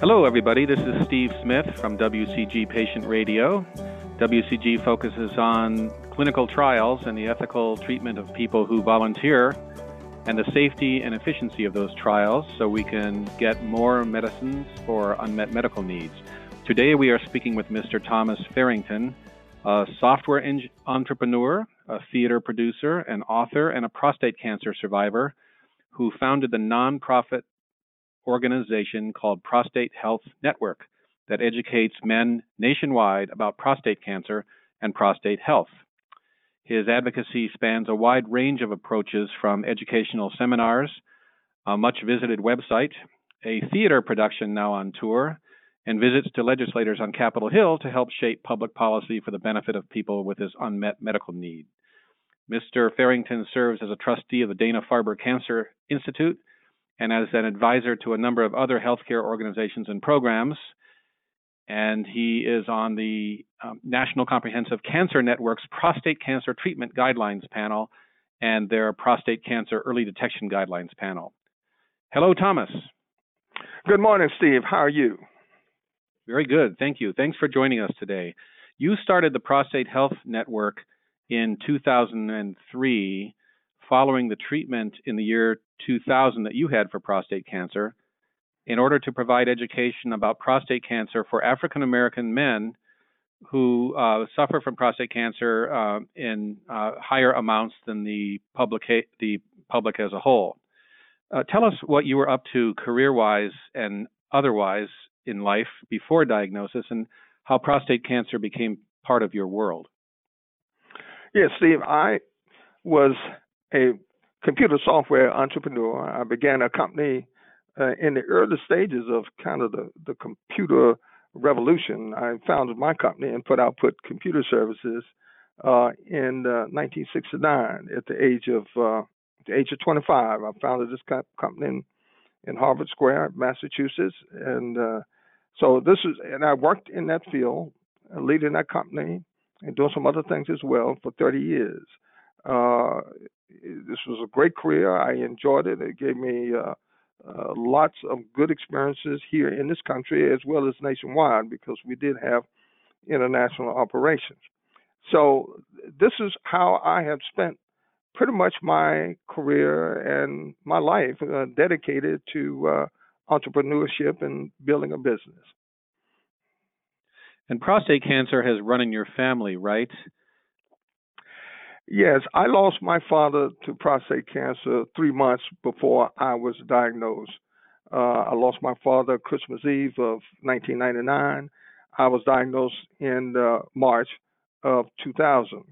Hello, everybody. This is Steve Smith from WCG Patient Radio. WCG focuses on clinical trials and the ethical treatment of people who volunteer and the safety and efficiency of those trials so we can get more medicines for unmet medical needs. Today we are speaking with Mr. Thomas Farrington, a software en- entrepreneur, a theater producer, an author, and a prostate cancer survivor who founded the nonprofit organization called Prostate Health Network that educates men nationwide about prostate cancer and prostate health. His advocacy spans a wide range of approaches from educational seminars, a much visited website, a theater production now on tour, and visits to legislators on Capitol Hill to help shape public policy for the benefit of people with this unmet medical need. Mr. Farrington serves as a trustee of the Dana Farber Cancer Institute and as an advisor to a number of other healthcare organizations and programs. And he is on the um, National Comprehensive Cancer Network's Prostate Cancer Treatment Guidelines panel and their Prostate Cancer Early Detection Guidelines panel. Hello, Thomas. Good morning, Steve. How are you? Very good. Thank you. Thanks for joining us today. You started the Prostate Health Network in 2003 following the treatment in the year 2000 that you had for prostate cancer in order to provide education about prostate cancer for African American men who uh, suffer from prostate cancer uh, in uh, higher amounts than the public the public as a whole. Uh, tell us what you were up to career-wise and otherwise in life before diagnosis, and how prostate cancer became part of your world. Yes, Steve. I was a computer software entrepreneur. I began a company uh, in the early stages of kind of the, the computer revolution. I founded my company Input Output computer services uh, in uh, 1969 at the age of uh, the age of 25. I founded this company in, in Harvard Square, Massachusetts, and uh, so this is and I worked in that field, uh, leading that company and doing some other things as well for 30 years. This was a great career. I enjoyed it. It gave me uh, uh, lots of good experiences here in this country as well as nationwide because we did have international operations. So this is how I have spent pretty much my career and my life uh, dedicated to uh, entrepreneurship and building a business. And prostate cancer has run in your family, right? Yes, I lost my father to prostate cancer three months before I was diagnosed. Uh, I lost my father Christmas Eve of 1999. I was diagnosed in uh, March of 2000.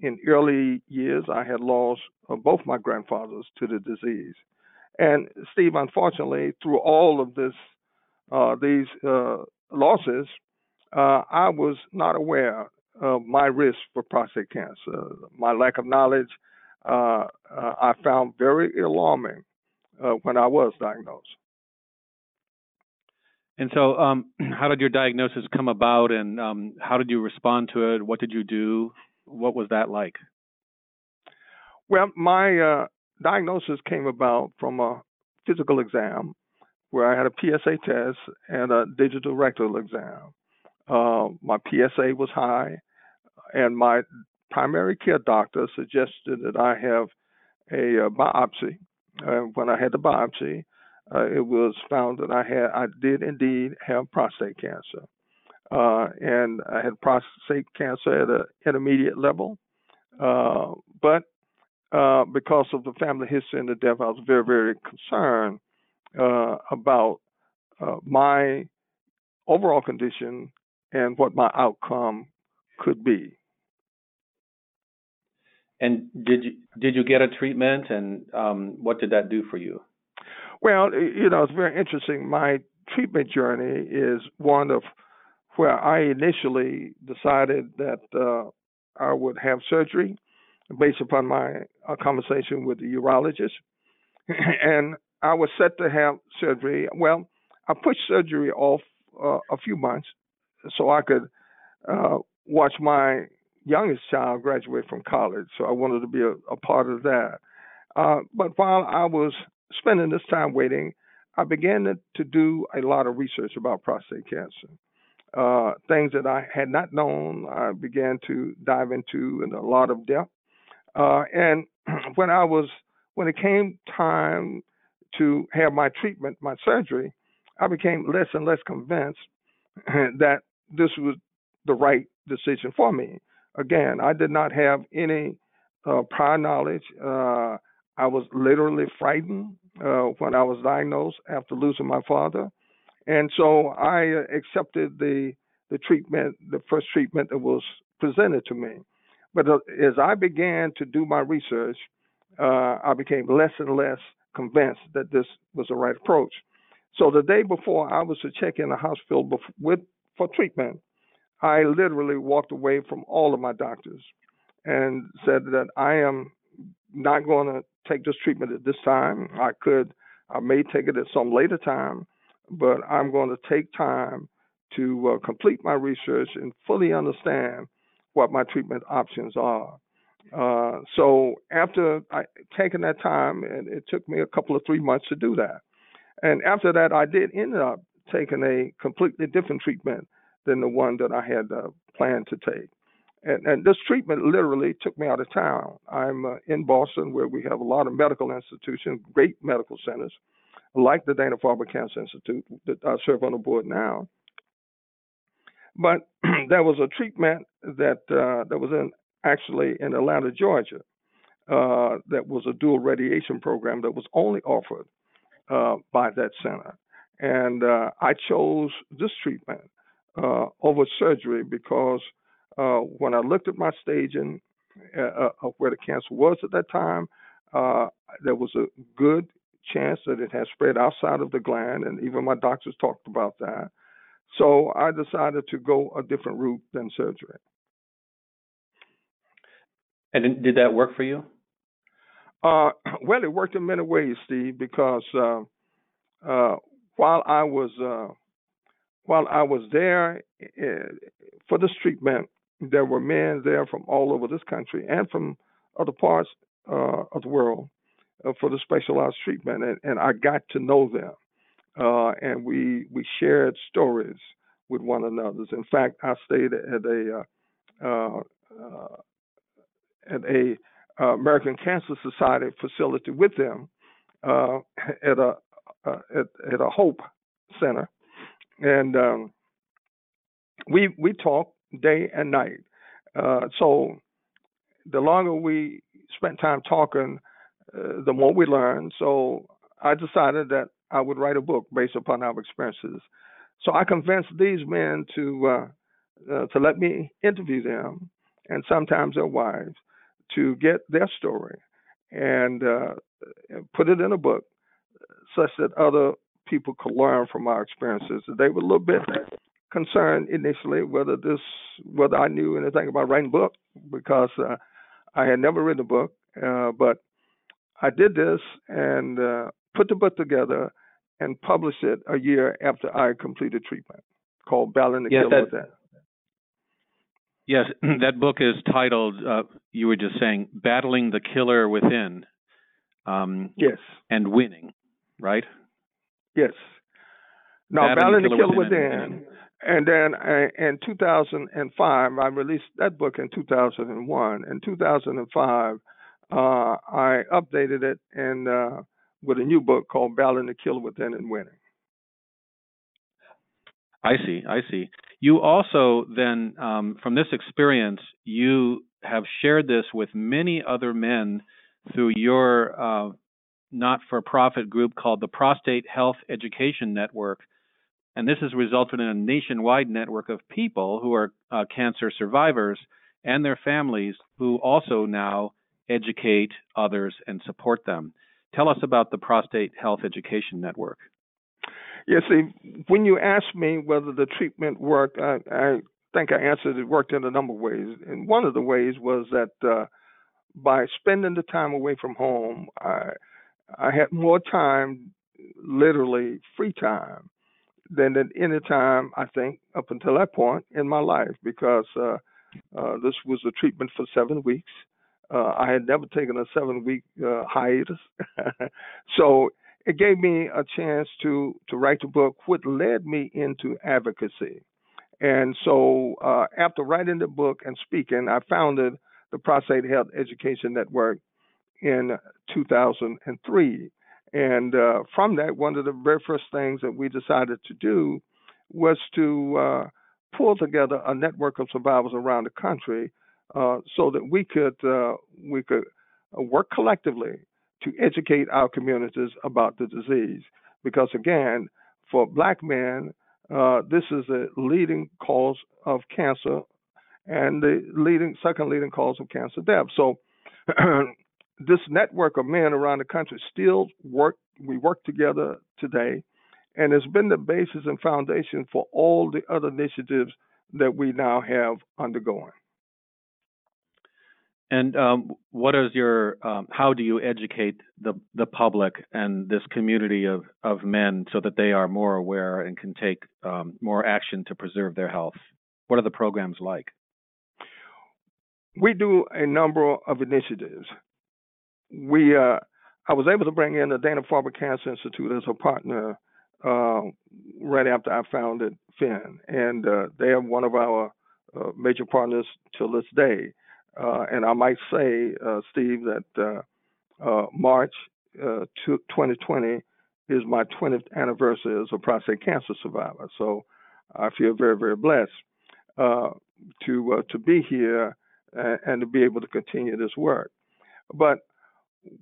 In early years, I had lost uh, both my grandfathers to the disease. And Steve, unfortunately, through all of this, uh, these uh, losses, uh, I was not aware my risk for prostate cancer. My lack of knowledge, uh, uh, I found very alarming uh, when I was diagnosed. And so, um, how did your diagnosis come about, and um, how did you respond to it? What did you do? What was that like? Well, my uh, diagnosis came about from a physical exam where I had a PSA test and a digital rectal exam. Uh, my PSA was high, and my primary care doctor suggested that I have a, a biopsy. Uh, when I had the biopsy, uh, it was found that I had I did indeed have prostate cancer, uh, and I had prostate cancer at an intermediate level. But because of the family history and the death, I was very, very concerned about my overall condition and what my outcome could be. And did you did you get a treatment, and um, what did that do for you? Well, you know, it's very interesting. My treatment journey is one of where I initially decided that uh, I would have surgery based upon my uh, conversation with the urologist. and I was set to have surgery. Well, I pushed surgery off uh, a few months so I could uh, watch my youngest child graduate from college. So I wanted to be a, a part of that. Uh, but while I was spending this time waiting, I began to, do a lot of research about prostate cancer. Uh, things that I had not known, I began to dive into in a lot of depth. Uh, and when I was, when it came time to have my treatment, my surgery, I became less and less convinced that this was the right decision for me. Again, I did not have any uh, prior knowledge. Uh, I was literally frightened uh, when I was diagnosed after losing my father, and so I accepted the the treatment, the first treatment that was presented to me. But uh, as I began to do my research, uh, I became less and less convinced that this was the right approach. So the day before I was to check in the hospital with for treatment, I literally walked away from all of my doctors and said that I am not going to take this treatment at this time. I could, I may take it at some later time, but I'm going to take time to uh, complete my research and fully understand what my treatment options are. Uh, so after I taking that time, and it took me a couple of three months to do that, and after that, I did end up taking a completely different treatment than the one that I had uh, planned to take. And, and, this treatment literally took me out of town. I'm uh, in Boston, where we have a lot of medical institutions, great medical centers, like the Dana Farber Cancer Institute that I serve on the board now. But there was a treatment that uh, that was in actually in Atlanta, Georgia, uh, that was a dual radiation program that was only offered uh, by that center, and uh, I chose this treatment uh, over surgery because uh, when I looked at my staging of where the cancer was at that time, there was a good chance that it had spread outside of the gland, and even my doctors talked about that. So I decided to go a different route than surgery. And did that work for you? Uh, well, it worked in many ways, Steve, because uh, uh, while I was uh, while I was there uh, for this treatment, there were men there from all over this country and from other parts uh, of the world for the specialized treatment, and, and I got to know them uh, and we we shared stories with one another. In fact, I stayed at a uh, uh, uh at a uh, American Cancer Society facility with them uh, at a at, at a Hope Center, and um, we we talked day and night. so the longer we spent time talking, the more we learned. So I decided that I would write a book based upon our experiences. So I convinced these men to uh, uh, to let me interview them, and sometimes their wives, to get their story and uh, put it in a book, such that other people could learn from our experiences. They were a little bit concerned initially whether this whether I knew anything about writing a book because uh, I had never written a book, uh, but I did this and uh, put the book together and published it a year after I completed treatment called Battling the yes, Killer that, Yes, that book is titled, uh, you were just saying, Battling the Killer Within. Um, yes. And Winning, right? Yes. Now, Battling, Battling the Killer, Killer Within. within. And then uh, in 2005, I released that book in 2001. In 2005, uh, I updated it and uh, with a new book called Battling the Killer Within and Winning. I see. I see. You also then, um, from this experience, you have shared this with many other men through your uh, not-for-profit group called the Prostate Health Education Network, and this has resulted in a nationwide network of people who are uh, cancer survivors and their families who also now educate others and support them. Tell us about the Prostate Health Education Network. Yeah, see, when you asked me whether the treatment worked, I, I think I answered it worked in a number of ways. And one of the ways was that uh, by spending the time away from home, I, I had more time, literally free time, than at any time, I think, up until that point in my life, because uh, uh, this was a treatment for seven weeks. Uh, I had never taken a seven week uh, hiatus. so it gave me a chance to to write the book, which led me into advocacy. And so, uh, after writing the book and speaking, I founded the Prostate Health Education Network in 2003. And uh, from that, one of the very first things that we decided to do was to uh, pull together a network of survivors around the country uh, so that we could uh, we could work collectively to educate our communities about the disease. Because again, for black men, uh, this is the leading cause of cancer and the leading second leading cause of cancer death. So this network of men around the country still work we work together today and it's been the basis and foundation for all the other initiatives that we now have undergoing. And um, what is your um, how do you educate the the public and this community of of men so that they are more aware and can take um, more action to preserve their health? What are the programs like? We do a number of initiatives. We uh, I was able to bring in the Dana Farber Cancer Institute as a partner uh, right after I founded PHEN, and uh, they are one of our uh, major partners till this day. Uh, and I might say, uh, Steve, that March 2020 is my 20th anniversary as a prostate cancer survivor. So I feel very, very blessed to to be here and, and to be able to continue this work. But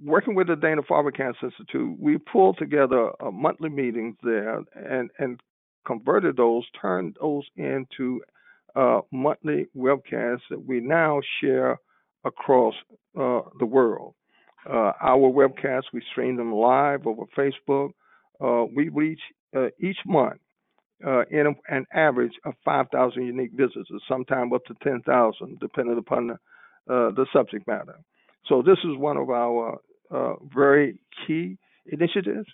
working with the Dana Farber Cancer Institute, we pulled together uh, monthly meetings there and, and converted those, turned those into uh, monthly webcasts that we now share across uh, the world. Uh, our webcasts, we stream them live over Facebook. Uh, we reach uh, each month in an average of 5,000 unique visitors, sometimes up to 10,000, depending upon the, the subject matter. So this is one of our uh, very key initiatives.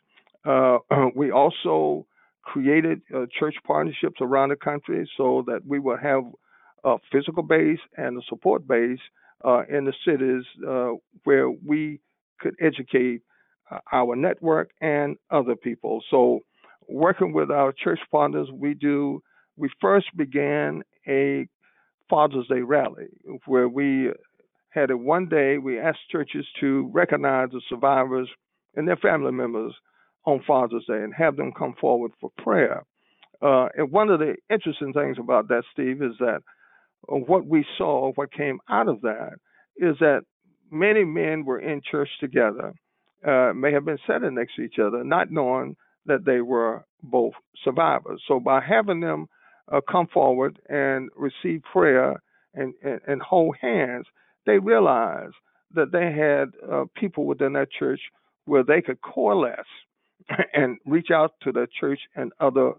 Uh, we also created uh, church partnerships around the country so that we will have a physical base and a support base uh, in the cities uh, where we could educate uh, our network and other people. So, working with our church partners, we do. We first began a Father's Day rally where we had it one day. We asked churches to recognize the survivors and their family members on Father's Day and have them come forward for prayer. Uh, and one of the interesting things about that, Steve, is that what we saw, what came out of that, is that many men were in church together, uh, may have been sitting next to each other, not knowing that they were both survivors. So by having them uh, come forward and receive prayer and, and, and hold hands, they realized that they had uh, people within that church where they could coalesce and reach out to the church and other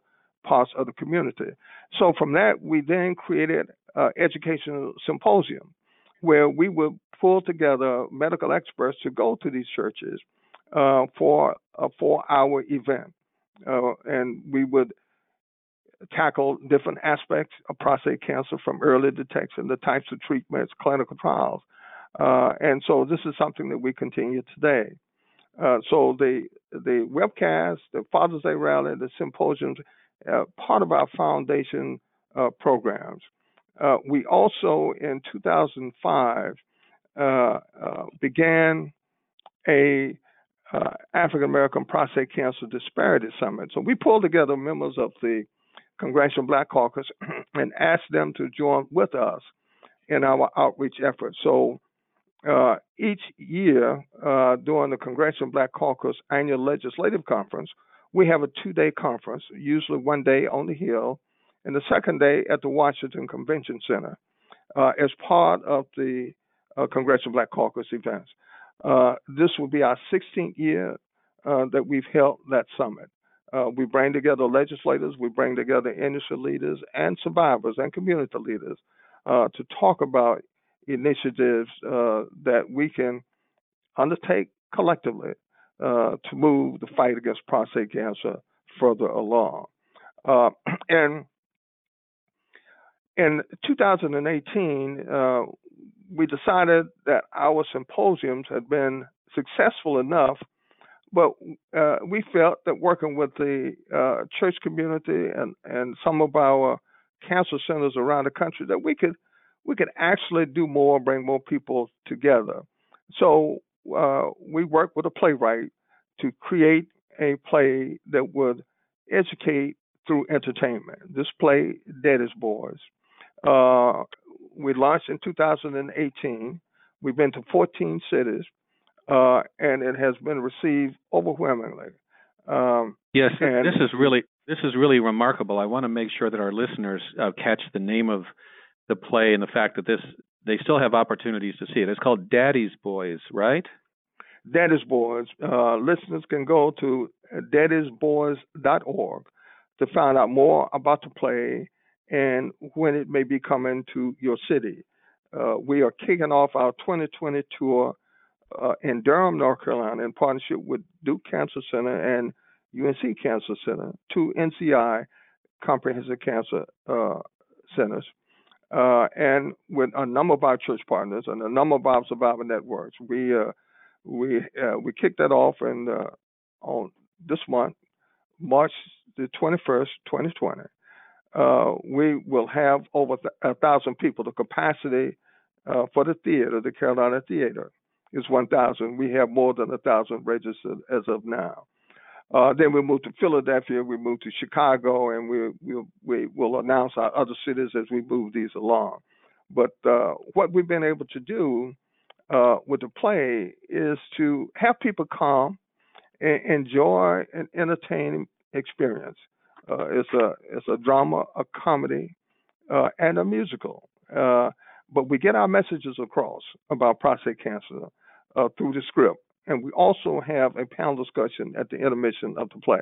parts of the community. So from that, we then created an educational symposium where we would pull together medical experts to go to these churches uh, for a four-hour event, uh, and we would tackle different aspects of prostate cancer from early detection, the types of treatments, clinical trials. Uh, and so this is something that we continue today. Uh, so the the webcast, the Father's Day rally, the symposiums, uh, part of our foundation uh, programs. Uh, we also in 2005 uh, began a African American Prostate Cancer Disparity Summit. So we pulled together members of the Congressional Black Caucus and ask them to join with us in our outreach efforts. So uh, each year uh, during the Congressional Black Caucus annual legislative conference, we have a two day conference, usually one day on the Hill and the second day at the Washington Convention Center uh, as part of the uh, Congressional Black Caucus events. Uh, this will be our 16th year uh, that we've held that summit. We bring together legislators, we bring together industry leaders and survivors and community leaders to talk about initiatives uh, that we can undertake collectively uh, to move the fight against prostate cancer further along. Uh, and in 2018, uh, we decided that our symposiums had been successful enough but uh, we felt that working with the uh, church community and, and some of our cancer centers around the country, that we could we could actually do more, and bring more people together. So uh, we worked with a playwright to create a play that would educate through entertainment. This play, Dead Daddy's Boys, uh, we launched in 2018. We've been to 14 cities, uh, and it has been received overwhelmingly. Um, yes, this is really this is really remarkable. I want to make sure that our listeners uh, catch the name of the play and the fact that this they still have opportunities to see it. It's called Daddy's Boys, right? Daddy's Boys. Uh, listeners can go to daddysboys.org to find out more about the play and when it may be coming to your city. Uh, we are kicking off our 2020 tour uh, in Durham, North Carolina, in partnership with Duke Cancer Center and UNC Cancer Center, two NCI comprehensive cancer uh, centers, uh, and with a number of our church partners and a number of our survivor networks. We uh, we uh, we kicked that off in on this month, March the 21st, 2020 uh, we will have over a thousand people. The capacity uh, for the theater, the Carolina Theater, is 1,000. We have more than thousand registered as of now. Uh, then we move to Philadelphia, we move to Chicago, and we we we will announce our other cities as we move these along. But uh, what we've been able to do uh, with the play is to have people come and enjoy an entertaining experience. Uh, it's a it's a drama, a comedy, uh, and a musical. But we get our messages across about prostate cancer uh, through the script, and we also have a panel discussion at the intermission of the play.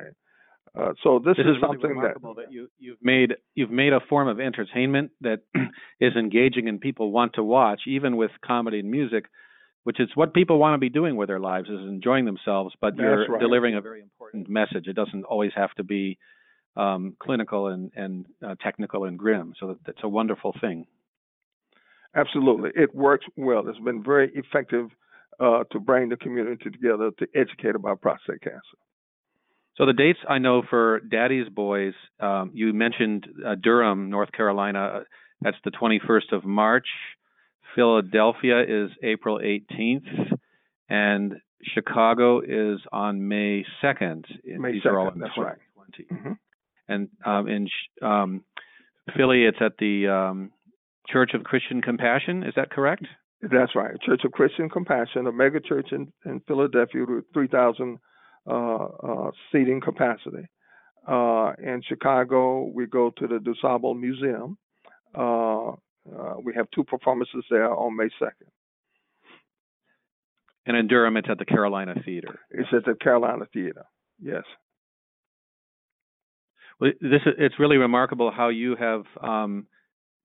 Uh, so this, this is, is something really remarkable that, that you you've made you've made a form of entertainment that is engaging and people want to watch, even with comedy and music which is what people want to be doing with their lives is enjoying themselves but That's you're right. delivering a very important message it doesn't always have to be um, clinical and, and uh, technical and grim. So that's a wonderful thing. Absolutely, it works well. It's been very effective uh, to bring the community together to educate about prostate cancer. So the dates I know for Daddy's Boys, um, you mentioned uh, Durham, North Carolina. That's the 21st of March. Philadelphia is April 18th, and Chicago is on May 2nd. May These 2nd, are all in that's 2020. right. Mm-hmm and um, in um, Philly, it's at the um, Church of Christian Compassion. Is that correct? That's right. Church of Christian Compassion, a mega church in, in Philadelphia with 3,000 uh, uh, seating capacity. Uh, in Chicago, we go to the DuSable Museum. Uh, uh, we have two performances there on May 2nd. And in Durham, it's at the Carolina Theater. It's at the Carolina Theater, yes. Well, this it's really remarkable how you have um,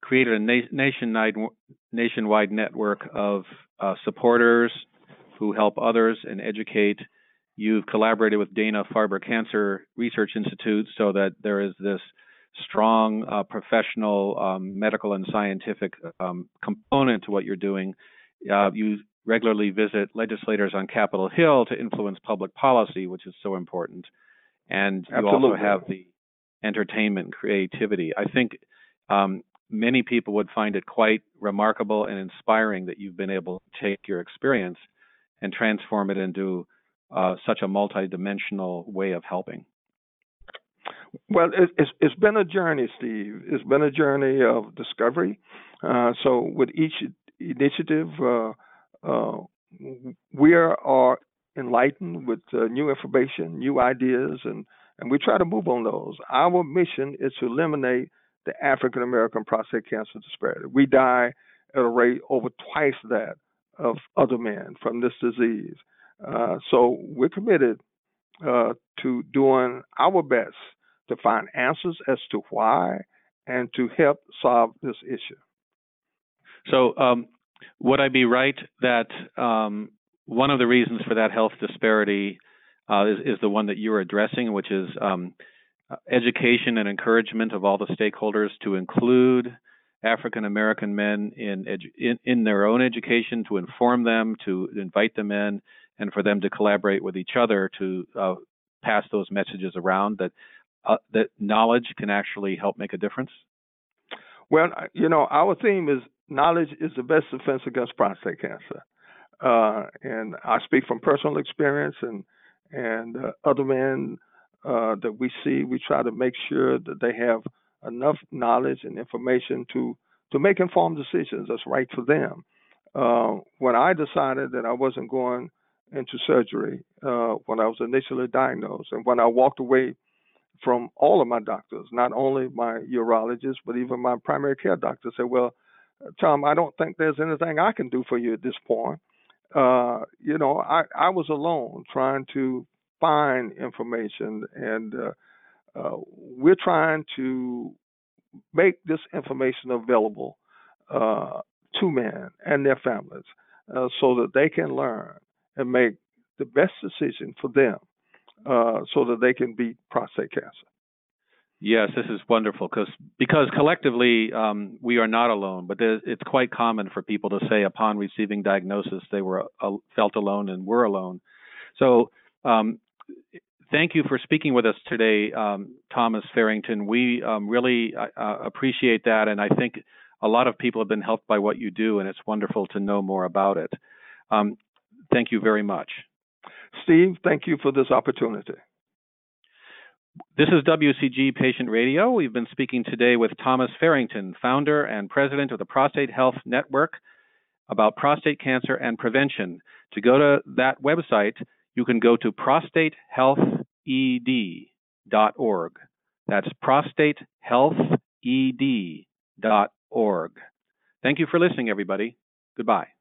created a na- nationwide nationwide network of uh, supporters who help others and educate. You've collaborated with Dana Farber Cancer Research Institute so that there is this strong uh, professional um, medical and scientific um, component to what you're doing. Uh, you regularly visit legislators on Capitol Hill to influence public policy, which is so important. And you Absolutely. also have the entertainment and creativity. I think um, many people would find it quite remarkable and inspiring that you've been able to take your experience and transform it into uh, such a multidimensional way of helping. Well, it's, it's been a journey, Steve. It's been a journey of discovery. Uh, so, with each initiative, uh, uh, we are enlightened with uh, new information, new ideas, and and we try to move on those. Our mission is to eliminate the African American prostate cancer disparity. We die at a rate over twice that of other men from this disease. Uh, so we're committed uh, to doing our best to find answers as to why and to help solve this issue. So, um, would I be right that um, one of the reasons for that health disparity uh, is, is, the one that you're addressing, which is um, education and encouragement of all the stakeholders to include African American men in, edu- in, in their own education, to inform them, to invite them in, and for them to collaborate with each other to uh, pass those messages around that uh, that knowledge can actually help make a difference? Well, you know, our theme is knowledge is the best defense against prostate cancer, uh, and I speak from personal experience and and uh, other men uh, that we see. We try to make sure that they have enough knowledge and information to to make informed decisions that's right for them. Uh, when I decided that I wasn't going into surgery uh, when I was initially diagnosed, and when I walked away from all of my doctors, not only my urologist, but even my primary care doctor, said, "Well, Tom, I don't think there's anything I can do for you at this point." Uh, you know, I, I was alone trying to find information, and uh, uh, we're trying to make this information available uh, to men and their families uh, so that they can learn and make the best decision for them uh, so that they can beat prostate cancer. Yes, this is wonderful because because collectively um, we are not alone, but it's quite common for people to say upon receiving diagnosis they were uh, felt alone and were alone. So um, thank you for speaking with us today, um, Thomas Farrington. We um, really uh, uh, appreciate that, and I think a lot of people have been helped by what you do, and it's wonderful to know more about it. Um, thank you very much. Steve, thank you for this opportunity. This is WCG Patient Radio. We've been speaking today with Thomas Farrington, founder and president of the Prostate Health Network, about prostate cancer and prevention. To go to that website, you can go to prostatehealthed.org. That's prostatehealthed.org. Thank you for listening, everybody. Goodbye.